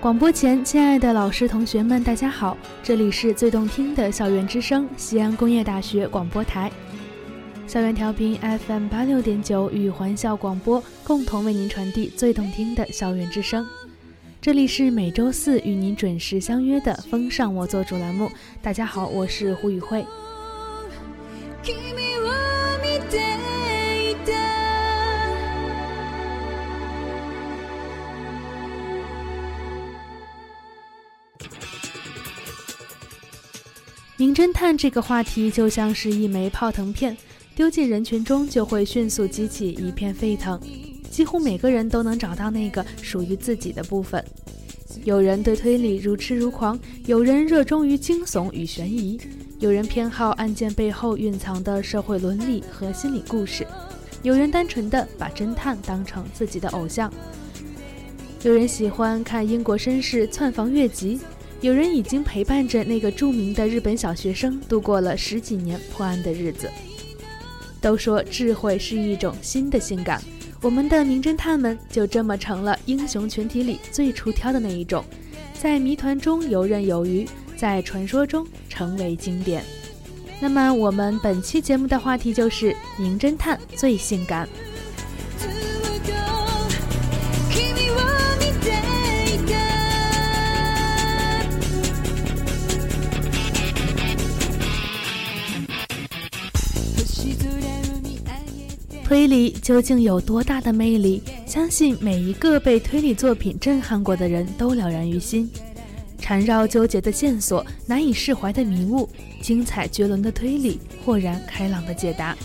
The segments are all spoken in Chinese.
广播前，亲爱的老师、同学们，大家好！这里是最动听的校园之声，西安工业大学广播台，校园调频 FM 八六点九与环校广播共同为您传递最动听的校园之声。这里是每周四与您准时相约的“风尚我做主”栏目。大家好，我是胡宇慧。名侦探这个话题就像是一枚泡腾片，丢进人群中就会迅速激起一片沸腾。几乎每个人都能找到那个属于自己的部分。有人对推理如痴如狂，有人热衷于惊悚与悬疑，有人偏好案件背后蕴藏的社会伦理和心理故事，有人单纯的把侦探当成自己的偶像，有人喜欢看英国绅士窜房越级。有人已经陪伴着那个著名的日本小学生度过了十几年破案的日子。都说智慧是一种新的性感，我们的名侦探们就这么成了英雄群体里最出挑的那一种，在谜团中游刃有余，在传说中成为经典。那么，我们本期节目的话题就是名侦探最性感。推理究竟有多大的魅力？相信每一个被推理作品震撼过的人都了然于心。缠绕纠结的线索，难以释怀的迷雾，精彩绝伦的推理，豁然开朗的解答。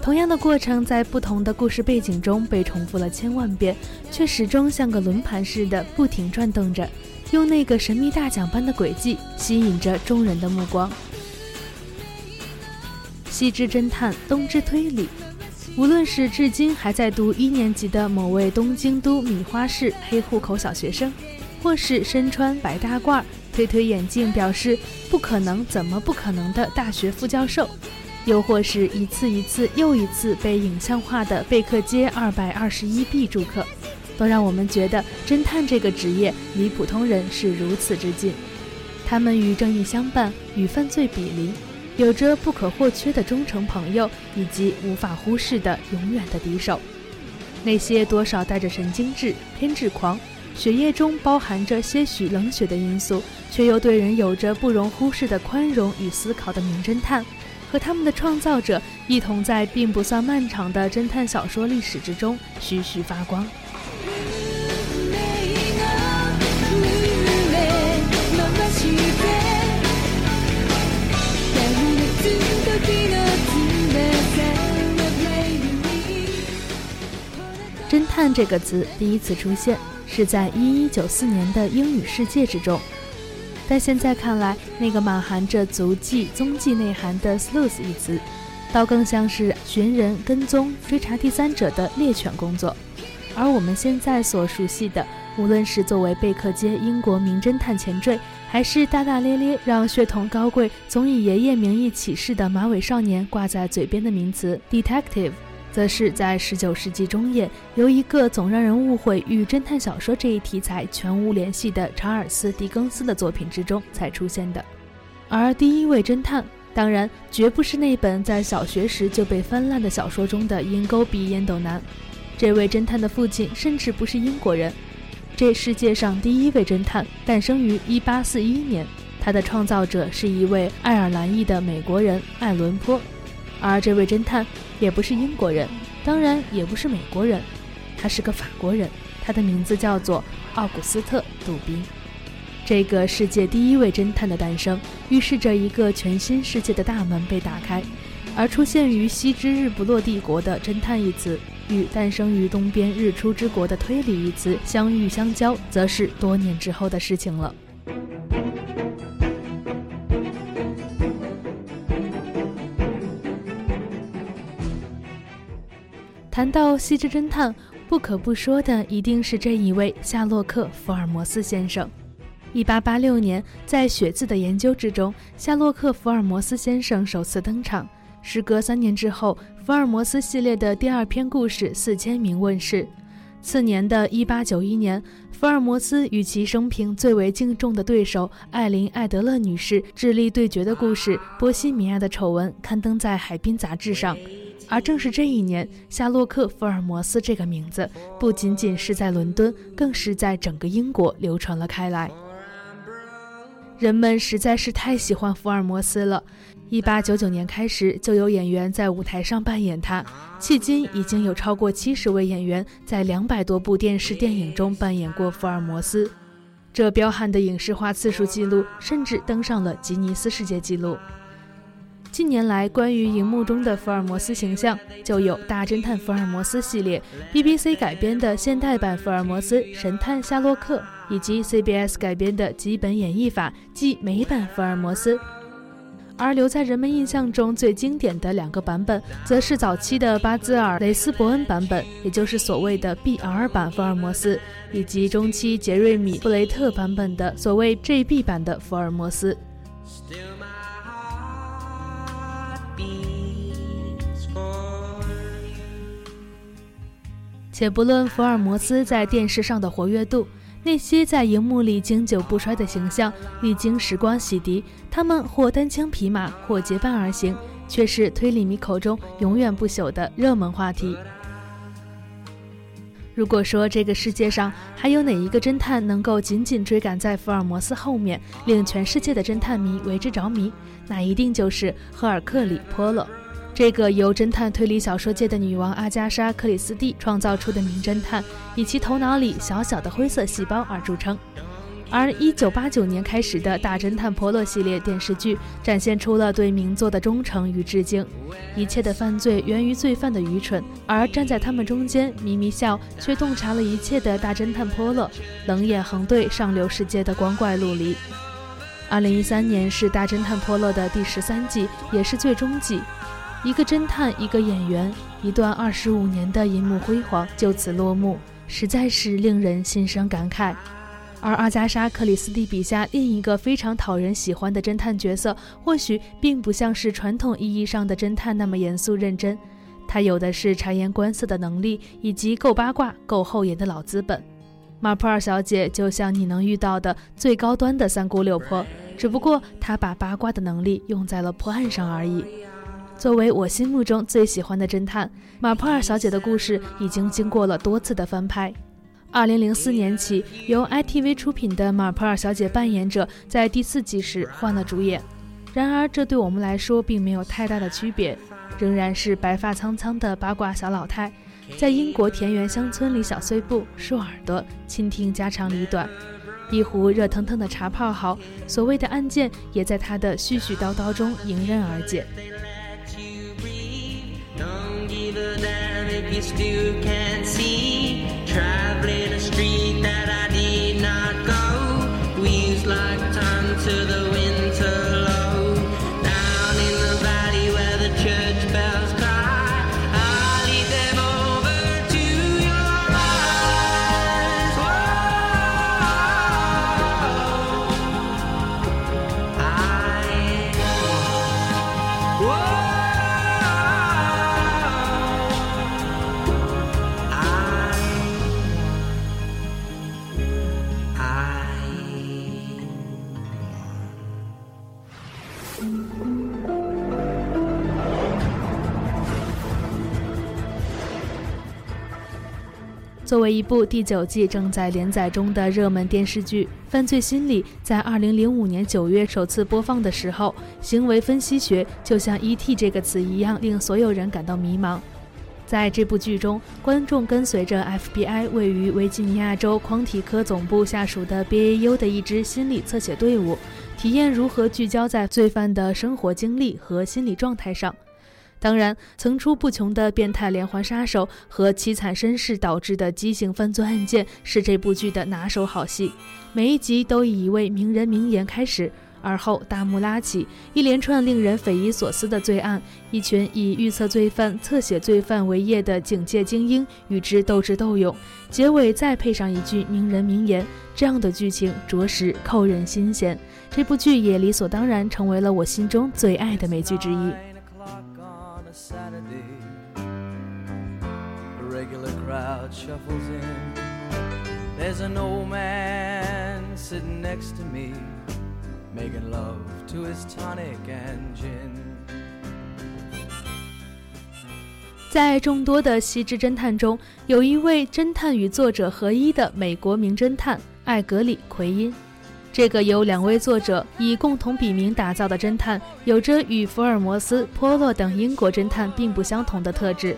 同样的过程在不同的故事背景中被重复了千万遍，却始终像个轮盘似的不停转动着，用那个神秘大奖般的轨迹吸引着众人的目光。西之侦探，东之推理。无论是至今还在读一年级的某位东京都米花市黑户口小学生，或是身穿白大褂、推推眼镜表示不可能、怎么不可能的大学副教授，又或是一次一次又一次被影像化的贝克街二百二十一 B 住客，都让我们觉得侦探这个职业离普通人是如此之近。他们与正义相伴，与犯罪比邻。有着不可或缺的忠诚朋友，以及无法忽视的永远的敌手。那些多少带着神经质、偏执狂，血液中包含着些许冷血的因素，却又对人有着不容忽视的宽容与思考的名侦探，和他们的创造者一同在并不算漫长的侦探小说历史之中徐徐发光。侦探这个词第一次出现是在一一九四年的英语世界之中，但现在看来，那个满含着足迹、踪迹内涵的 “sleuth” 一词，倒更像是寻人、跟踪、追查第三者的猎犬工作。而我们现在所熟悉的，无论是作为贝克街英国名侦探前缀，还是大大咧咧让血统高贵、总以爷爷名义起誓的马尾少年挂在嘴边的名词 “detective”。则是在十九世纪中叶，由一个总让人误会与侦探小说这一题材全无联系的查尔斯·狄更斯的作品之中才出现的。而第一位侦探，当然绝不是那本在小学时就被翻烂的小说中的鹰钩鼻烟斗男。这位侦探的父亲甚至不是英国人。这世界上第一位侦探诞生于一八四一年，他的创造者是一位爱尔兰裔的美国人艾伦坡。而这位侦探也不是英国人，当然也不是美国人，他是个法国人，他的名字叫做奥古斯特·杜宾。这个世界第一位侦探的诞生，预示着一个全新世界的大门被打开。而出现于西之日不落帝国的侦探一词，与诞生于东边日出之国的推理一词相遇相交，则是多年之后的事情了。谈到西之侦探，不可不说的一定是这一位夏洛克·福尔摩斯先生。一八八六年，在血字的研究之中，夏洛克·福尔摩斯先生首次登场。时隔三年之后，福尔摩斯系列的第二篇故事《四千名》问世。次年的一八九一年，福尔摩斯与其生平最为敬重的对手艾琳·艾德勒女士智力对决的故事《波西米亚的丑闻》刊登在《海滨》杂志上。而正是这一年，夏洛克·福尔摩斯这个名字不仅仅是在伦敦，更是在整个英国流传了开来。人们实在是太喜欢福尔摩斯了。一八九九年开始，就有演员在舞台上扮演他。迄今，已经有超过七十位演员在两百多部电视电影中扮演过福尔摩斯。这彪悍的影视化次数记录，甚至登上了吉尼斯世界纪录。近年来，关于荧幕中的福尔摩斯形象，就有《大侦探福尔摩斯》系列、BBC 改编的现代版《福尔摩斯：神探夏洛克》，以及 CBS 改编的基本演绎法即美版福尔摩斯。而留在人们印象中最经典的两个版本，则是早期的巴兹尔·雷斯伯恩版本，也就是所谓的 BR 版福尔摩斯，以及中期杰瑞米·布雷特版本的所谓 JB 版的福尔摩斯。且不论福尔摩斯在电视上的活跃度。那些在荧幕里经久不衰的形象，历经时光洗涤，他们或单枪匹马，或结伴而行，却是推理迷口中永远不朽的热门话题。如果说这个世界上还有哪一个侦探能够紧紧追赶在福尔摩斯后面，令全世界的侦探迷为之着迷，那一定就是赫尔克里·波洛。这个由侦探推理小说界的女王阿加莎·克里斯蒂创造出的名侦探，以其头脑里小小的灰色细胞而著称。而1989年开始的大侦探波洛系列电视剧，展现出了对名作的忠诚与致敬。一切的犯罪源于罪犯的愚蠢，而站在他们中间咪咪笑却洞察了一切的大侦探波洛，冷眼横对上流世界的光怪陆离。2013年是大侦探波洛的第十三季，也是最终季。一个侦探，一个演员，一段二十五年的银幕辉煌就此落幕，实在是令人心生感慨。而阿加莎·克里斯蒂笔下另一个非常讨人喜欢的侦探角色，或许并不像是传统意义上的侦探那么严肃认真，他有的是察言观色的能力，以及够八卦、够厚颜的老资本。马普尔小姐就像你能遇到的最高端的三姑六婆，只不过她把八卦的能力用在了破案上而已。作为我心目中最喜欢的侦探，马普尔小姐的故事已经经过了多次的翻拍。二零零四年起，由 ITV 出品的《马普尔小姐扮演者》在第四季时换了主演。然而，这对我们来说并没有太大的区别，仍然是白发苍苍的八卦小老太，在英国田园乡村里小碎步、竖耳朵、倾听家长里短。一壶热腾腾的茶泡好，所谓的案件也在她的絮絮叨叨中迎刃而解。You still can't see. Traveling a street that I did not go. Wheels like time to the winter. 为一部第九季正在连载中的热门电视剧，《犯罪心理》在二零零五年九月首次播放的时候，行为分析学就像 “ET” 这个词一样，令所有人感到迷茫。在这部剧中，观众跟随着 FBI 位于维吉尼亚州匡体科总部下属的 BAU 的一支心理侧写队伍，体验如何聚焦在罪犯的生活经历和心理状态上。当然，层出不穷的变态连环杀手和凄惨身世导致的畸形犯罪案件是这部剧的拿手好戏。每一集都以一位名人名言开始，而后大幕拉起，一连串令人匪夷所思的罪案，一群以预测罪犯、侧写罪犯为业的警界精英与之斗智斗勇，结尾再配上一句名人名言，这样的剧情着实扣人心弦。这部剧也理所当然成为了我心中最爱的美剧之一。Shuffles in. There's an old man sitting next to me, making love to his tonic and gin. 在众多的西之侦探中，有一位侦探与作者合一的美国名侦探艾格里·奎因。这个由两位作者以共同笔名打造的侦探，有着与福尔摩斯、波洛等英国侦探并不相同的特质。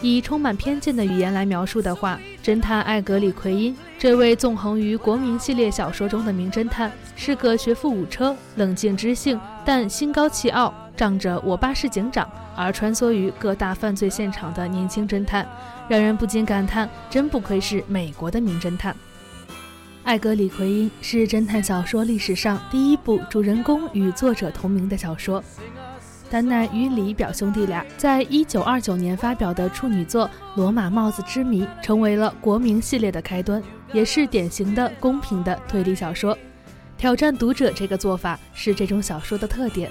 以充满偏见的语言来描述的话，侦探艾格里·奎因这位纵横于国民系列小说中的名侦探，是个学富五车、冷静知性，但心高气傲、仗着“我爸是警长”而穿梭于各大犯罪现场的年轻侦探，让人不禁感叹：真不愧是美国的名侦探。艾格里·奎因是侦探小说历史上第一部主人公与作者同名的小说。丹奈与李表兄弟俩在一九二九年发表的处女作《罗马帽子之谜》成为了国民系列的开端，也是典型的公平的推理小说。挑战读者这个做法是这种小说的特点。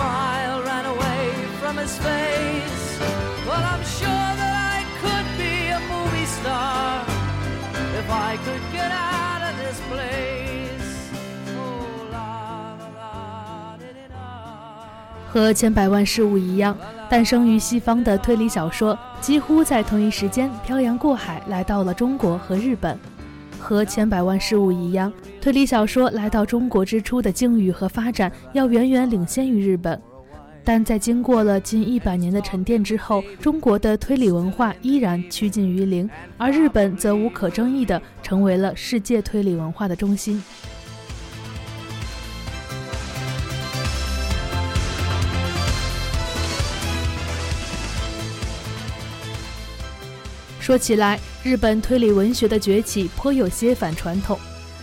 smile ran away from his face. Well, I'm sure that I could be a movie star if I could get out of this place. Oh, la, la, la, 和千百万事物一样，诞生于西方的推理小说几乎在同一时间漂洋过海来到了中国和日本。和千百万事物一样，推理小说来到中国之初的境遇和发展要远远领先于日本。但在经过了近一百年的沉淀之后，中国的推理文化依然趋近于零，而日本则无可争议地成为了世界推理文化的中心。说起来，日本推理文学的崛起颇有些反传统。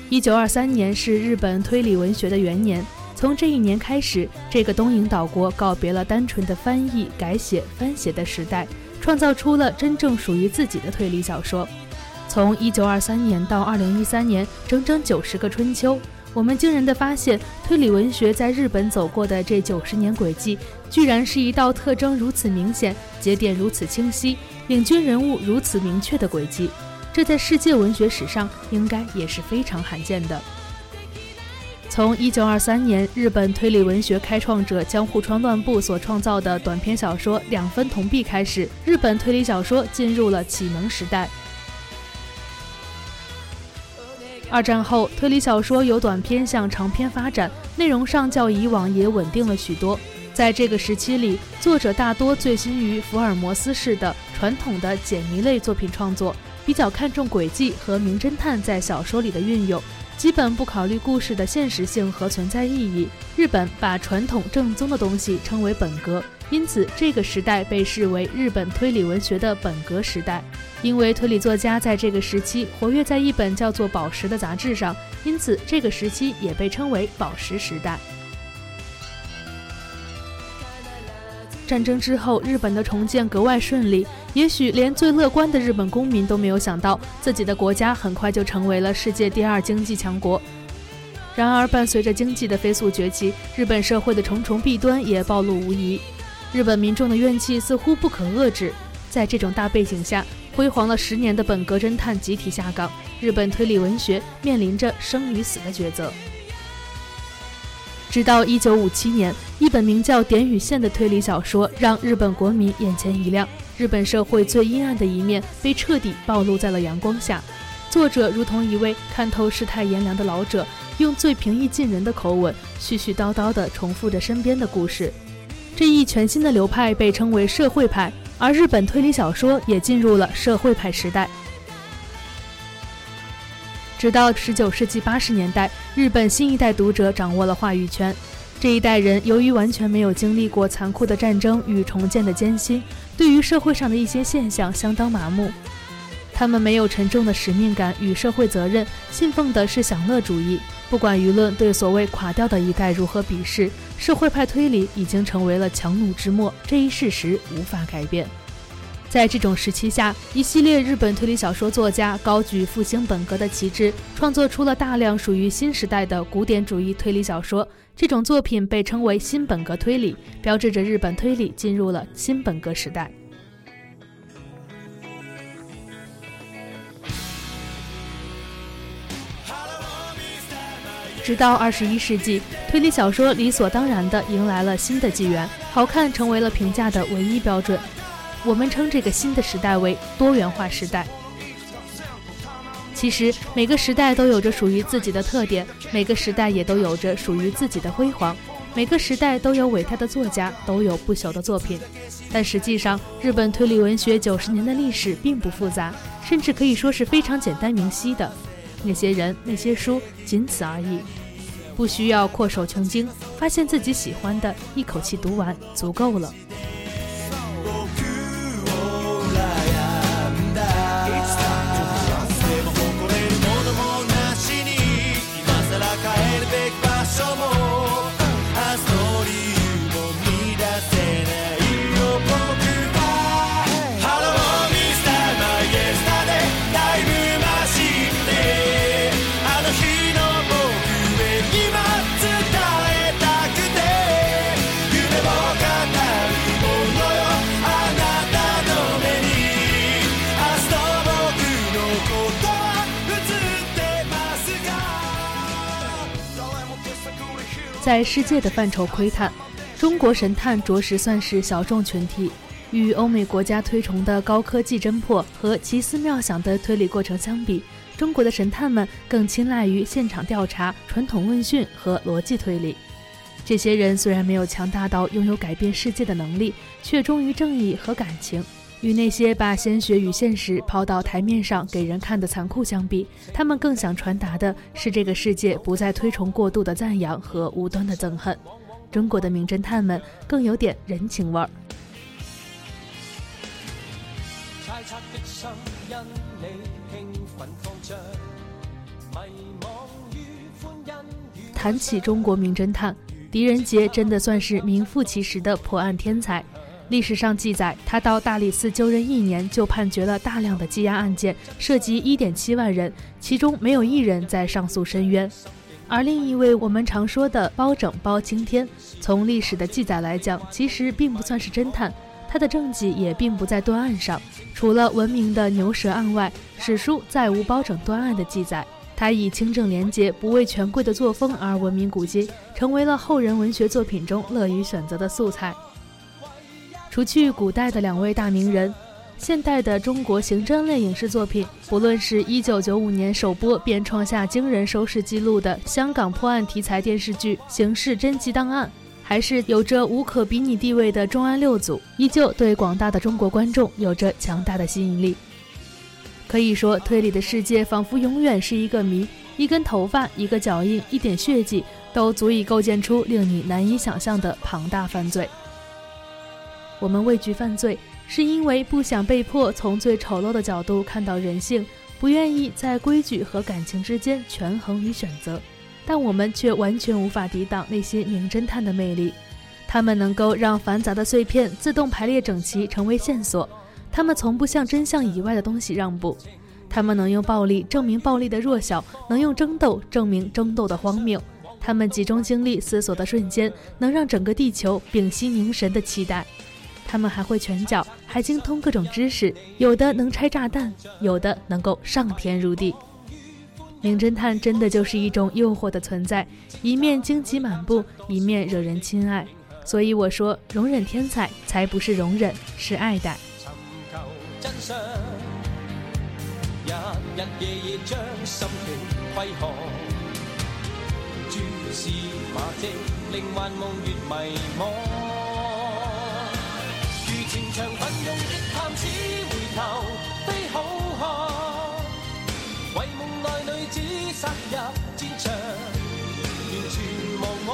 一九二三年是日本推理文学的元年，从这一年开始，这个东瀛岛国告别了单纯的翻译、改写、翻写的时代，创造出了真正属于自己的推理小说。从一九二三年到二零一三年，整整九十个春秋。我们惊人的发现，推理文学在日本走过的这九十年轨迹，居然是一道特征如此明显、节点如此清晰、领军人物如此明确的轨迹。这在世界文学史上应该也是非常罕见的。从1923年日本推理文学开创者江户川乱步所创造的短篇小说《两分铜币》开始，日本推理小说进入了启蒙时代。二战后，推理小说由短篇向长篇发展，内容上较以往也稳定了许多。在这个时期里，作者大多醉心于福尔摩斯式的传统的解谜类作品创作，比较看重轨迹和名侦探在小说里的运用，基本不考虑故事的现实性和存在意义。日本把传统正宗的东西称为本格。因此，这个时代被视为日本推理文学的本格时代。因为推理作家在这个时期活跃在一本叫做《宝石》的杂志上，因此这个时期也被称为“宝石时代”。战争之后，日本的重建格外顺利。也许连最乐观的日本公民都没有想到，自己的国家很快就成为了世界第二经济强国。然而，伴随着经济的飞速崛起，日本社会的重重弊端也暴露无遗。日本民众的怨气似乎不可遏制，在这种大背景下，辉煌了十年的本格侦探集体下岗，日本推理文学面临着生与死的抉择。直到1957年，一本名叫《点与线》的推理小说让日本国民眼前一亮，日本社会最阴暗的一面被彻底暴露在了阳光下。作者如同一位看透世态炎凉的老者，用最平易近人的口吻，絮絮叨叨地重复着身边的故事。这一全新的流派被称为社会派，而日本推理小说也进入了社会派时代。直到19世纪80年代，日本新一代读者掌握了话语权，这一代人由于完全没有经历过残酷的战争与重建的艰辛，对于社会上的一些现象相当麻木。他们没有沉重的使命感与社会责任，信奉的是享乐主义。不管舆论对所谓垮掉的一代如何鄙视，社会派推理已经成为了强弩之末，这一事实无法改变。在这种时期下，一系列日本推理小说作家高举复兴本格的旗帜，创作出了大量属于新时代的古典主义推理小说。这种作品被称为新本格推理，标志着日本推理进入了新本格时代。直到二十一世纪，推理小说理所当然地迎来了新的纪元，好看成为了评价的唯一标准。我们称这个新的时代为多元化时代。其实每个时代都有着属于自己的特点，每个时代也都有着属于自己的辉煌，每个时代都有伟大的作家，都有不朽的作品。但实际上，日本推理文学九十年的历史并不复杂，甚至可以说是非常简单明晰的。那些人，那些书，仅此而已，不需要阔手穷经，发现自己喜欢的，一口气读完，足够了。在世界的范畴窥探，中国神探着实算是小众群体。与欧美国家推崇的高科技侦破和奇思妙想的推理过程相比，中国的神探们更青睐于现场调查、传统问讯和逻辑推理。这些人虽然没有强大到拥有改变世界的能力，却忠于正义和感情。与那些把鲜血与现实抛到台面上给人看的残酷相比，他们更想传达的是这个世界不再推崇过度的赞扬和无端的憎恨。中国的名侦探们更有点人情味儿。谈起中国名侦探，狄仁杰真的算是名副其实的破案天才。历史上记载，他到大理寺就任一年，就判决了大量的羁押案件，涉及一点七万人，其中没有一人在上诉申冤。而另一位我们常说的包拯包青天，从历史的记载来讲，其实并不算是侦探，他的政绩也并不在断案上。除了闻名的牛舌案外，史书再无包拯断案的记载。他以清正廉洁、不畏权贵的作风而闻名古今，成为了后人文学作品中乐于选择的素材。除去古代的两位大名人，现代的中国刑侦类影视作品，不论是一九九五年首播便创下惊人收视纪录的香港破案题材电视剧《刑事侦缉档案》，还是有着无可比拟地位的重案六组，依旧对广大的中国观众有着强大的吸引力。可以说，推理的世界仿佛永远是一个谜，一根头发、一个脚印、一点血迹，都足以构建出令你难以想象的庞大犯罪。我们畏惧犯罪，是因为不想被迫从最丑陋的角度看到人性，不愿意在规矩和感情之间权衡与选择。但我们却完全无法抵挡那些名侦探的魅力，他们能够让繁杂的碎片自动排列整齐，成为线索。他们从不向真相以外的东西让步，他们能用暴力证明暴力的弱小，能用争斗证明争斗的荒谬。他们集中精力思索的瞬间，能让整个地球屏息凝神的期待。他们还会拳脚，还精通各种知识，有的能拆炸弹，有的能够上天入地。名侦探真的就是一种诱惑的存在，一面荆棘满布，一面惹人亲爱。所以我说，容忍天才，才不是容忍，是爱戴。前场奋勇的探子回头非好看，为梦内女子杀入战场，完全无我。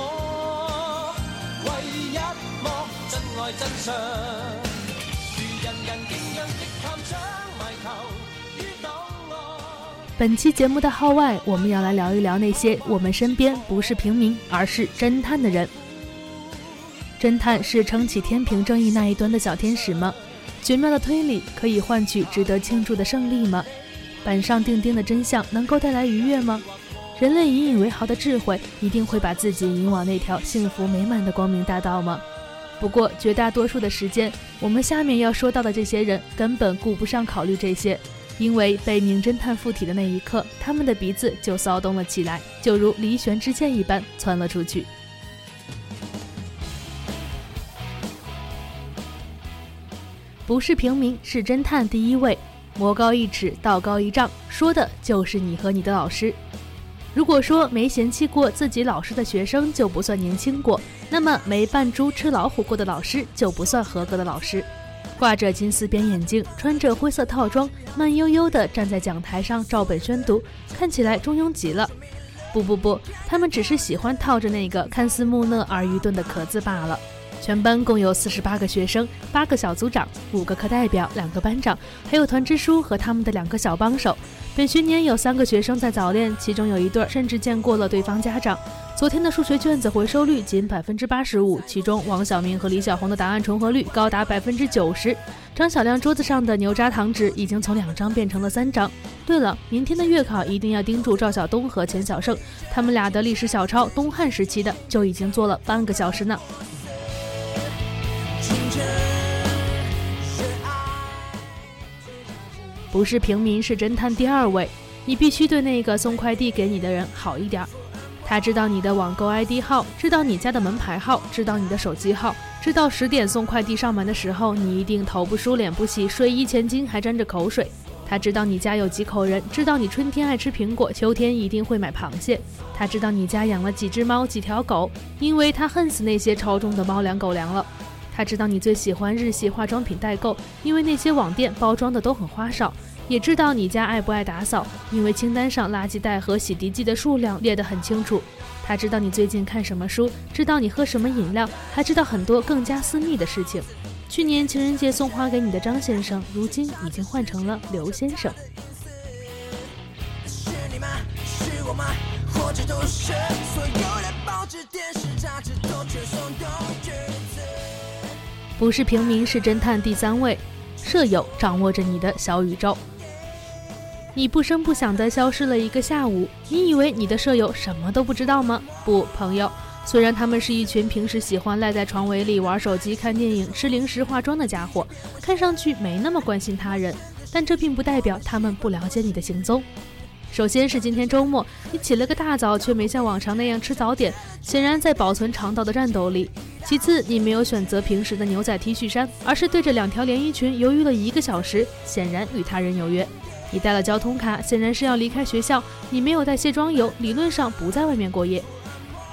真相。如人人敬仰的探长埋头。本期节目的号外，我们要来聊一聊那些我们身边不是平民，而是侦探的人。侦探是撑起天平正义那一端的小天使吗？绝妙的推理可以换取值得庆祝的胜利吗？板上钉钉的真相能够带来愉悦吗？人类引以为豪的智慧一定会把自己引往那条幸福美满的光明大道吗？不过，绝大多数的时间，我们下面要说到的这些人根本顾不上考虑这些，因为被名侦探附体的那一刻，他们的鼻子就骚动了起来，就如离弦之箭一般窜了出去。不是平民，是侦探第一位。魔高一尺，道高一丈，说的就是你和你的老师。如果说没嫌弃过自己老师的学生就不算年轻过，那么没扮猪吃老虎过的老师就不算合格的老师。挂着金丝边眼镜，穿着灰色套装，慢悠悠地站在讲台上照本宣读，看起来中庸极了。不不不，他们只是喜欢套着那个看似木讷而愚钝的壳子罢了。全班共有四十八个学生，八个小组长，五个课代表，两个班长，还有团支书和他们的两个小帮手。本学年有三个学生在早恋，其中有一对甚至见过了对方家长。昨天的数学卷子回收率仅百分之八十五，其中王小明和李小红的答案重合率高达百分之九十。张小亮桌子上的牛轧糖纸已经从两张变成了三张。对了，明天的月考一定要盯住赵晓东和钱小胜，他们俩的历史小抄东汉时期的就已经做了半个小时呢。不是平民，是侦探第二位。你必须对那个送快递给你的人好一点。他知道你的网购 ID 号，知道你家的门牌号，知道你的手机号，知道十点送快递上门的时候，你一定头不梳脸不洗，睡衣前襟还沾着口水。他知道你家有几口人，知道你春天爱吃苹果，秋天一定会买螃蟹。他知道你家养了几只猫，几条狗，因为他恨死那些超重的猫粮狗粮了。他知道你最喜欢日系化妆品代购，因为那些网店包装的都很花哨。也知道你家爱不爱打扫，因为清单上垃圾袋和洗涤剂的数量列得很清楚。他知道你最近看什么书，知道你喝什么饮料，还知道很多更加私密的事情。去年情人节送花给你的张先生，如今已经换成了刘先生。是你吗？是我吗？或者都是所有的报纸、电视、杂志都全送有句子。不是平民，是侦探第三位。舍友掌握着你的小宇宙，你不声不响地消失了一个下午，你以为你的舍友什么都不知道吗？不，朋友，虽然他们是一群平时喜欢赖在床尾里玩手机、看电影、吃零食、化妆的家伙，看上去没那么关心他人，但这并不代表他们不了解你的行踪。首先是今天周末，你起了个大早，却没像往常那样吃早点，显然在保存肠道的战斗里。其次，你没有选择平时的牛仔 T 恤衫，而是对着两条连衣裙犹豫了一个小时，显然与他人有约。你带了交通卡，显然是要离开学校。你没有带卸妆油，理论上不在外面过夜。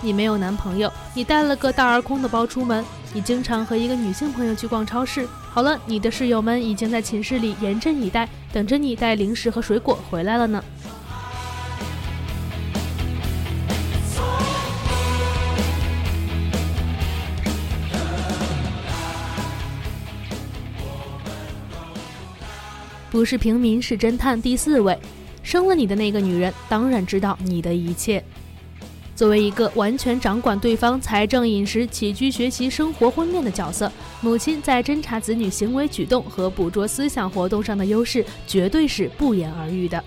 你没有男朋友，你带了个大而空的包出门。你经常和一个女性朋友去逛超市。好了，你的室友们已经在寝室里严阵以待，等着你带零食和水果回来了呢。不是平民，是侦探。第四位，生了你的那个女人当然知道你的一切。作为一个完全掌管对方财政、饮食、起居、学习、生活、婚恋的角色，母亲在侦查子女行为举动和捕捉思想活动上的优势，绝对是不言而喻的。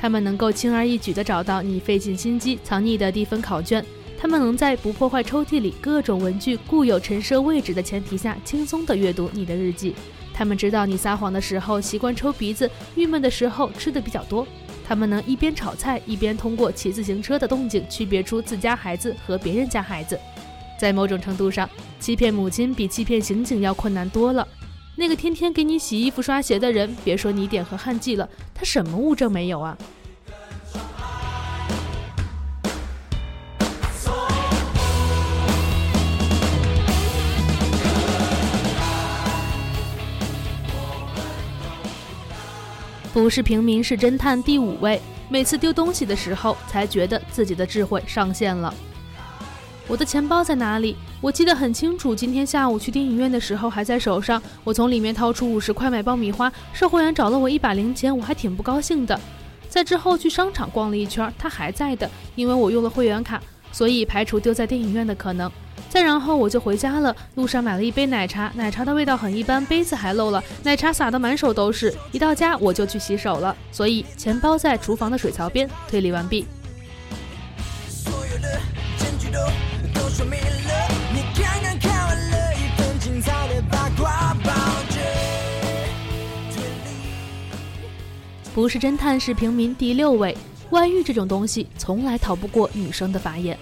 他们能够轻而易举地找到你费尽心机藏匿的低分考卷，他们能在不破坏抽屉里各种文具固有陈设位置的前提下，轻松地阅读你的日记。他们知道你撒谎的时候习惯抽鼻子，郁闷的时候吃的比较多。他们能一边炒菜一边通过骑自行车的动静区别出自家孩子和别人家孩子。在某种程度上，欺骗母亲比欺骗刑警要困难多了。那个天天给你洗衣服、刷鞋的人，别说你点和汗迹了，他什么物证没有啊？不是平民，是侦探。第五位，每次丢东西的时候，才觉得自己的智慧上线了。我的钱包在哪里？我记得很清楚，今天下午去电影院的时候还在手上。我从里面掏出五十块买爆米花，售货员找了我一把零钱，我还挺不高兴的。在之后去商场逛了一圈，他还在的，因为我用了会员卡，所以排除丢在电影院的可能。再然后我就回家了，路上买了一杯奶茶，奶茶的味道很一般，杯子还漏了，奶茶洒得满手都是。一到家我就去洗手了，所以钱包在厨房的水槽边。推理完毕。不是侦探是平民第六位，外遇这种东西从来逃不过女生的法眼。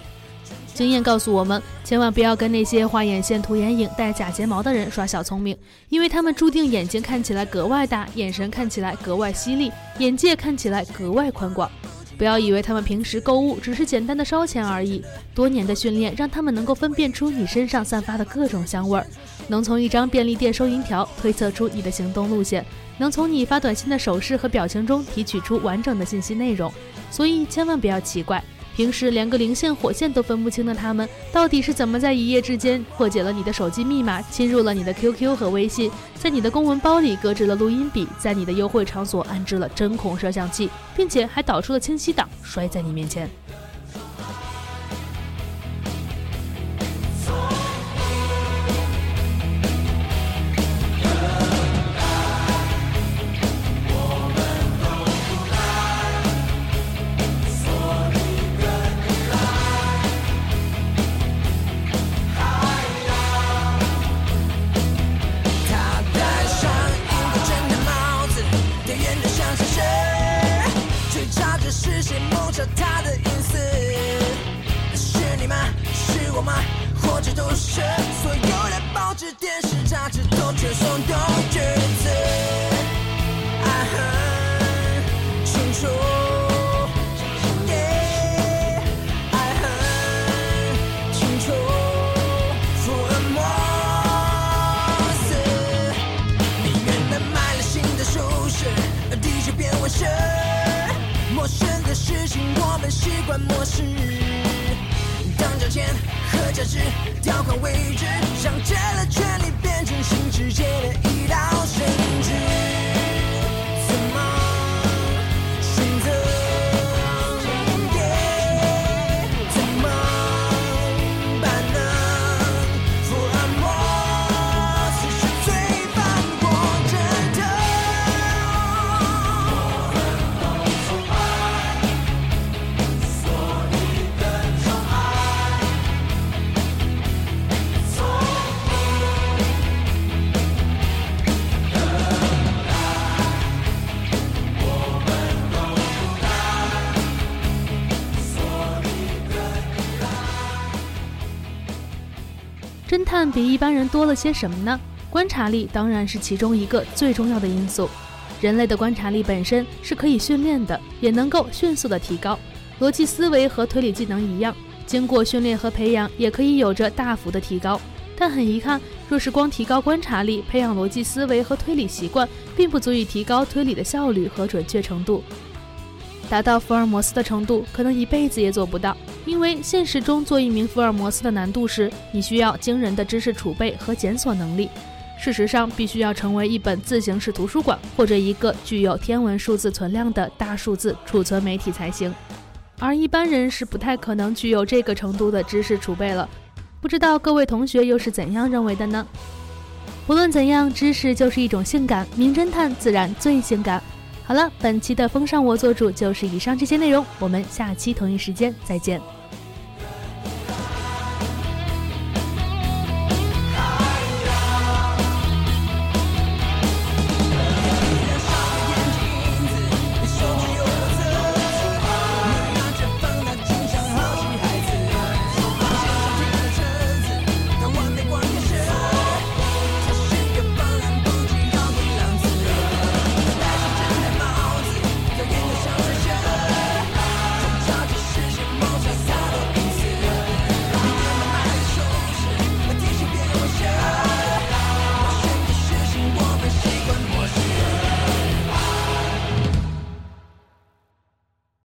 经验告诉我们，千万不要跟那些画眼线、涂眼影、戴假睫毛的人耍小聪明，因为他们注定眼睛看起来格外大，眼神看起来格外犀利，眼界看起来格外宽广。不要以为他们平时购物只是简单的烧钱而已，多年的训练让他们能够分辨出你身上散发的各种香味儿，能从一张便利店收银条推测出你的行动路线，能从你发短信的手势和表情中提取出完整的信息内容。所以千万不要奇怪。平时连个零线火线都分不清的他们，到底是怎么在一夜之间破解了你的手机密码，侵入了你的 QQ 和微信，在你的公文包里搁置了录音笔，在你的优惠场所安置了针孔摄像器，并且还导出了清晰档，摔在你面前。探比一般人多了些什么呢？观察力当然是其中一个最重要的因素。人类的观察力本身是可以训练的，也能够迅速的提高。逻辑思维和推理技能一样，经过训练和培养，也可以有着大幅的提高。但很遗憾，若是光提高观察力，培养逻辑思维和推理习惯，并不足以提高推理的效率和准确程度。达到福尔摩斯的程度，可能一辈子也做不到。因为现实中做一名福尔摩斯的难度是，你需要惊人的知识储备和检索能力。事实上，必须要成为一本自行式图书馆或者一个具有天文数字存量的大数字储存媒体才行。而一般人是不太可能具有这个程度的知识储备了。不知道各位同学又是怎样认为的呢？无论怎样，知识就是一种性感，名侦探自然最性感。好了，本期的风尚我做主就是以上这些内容，我们下期同一时间再见。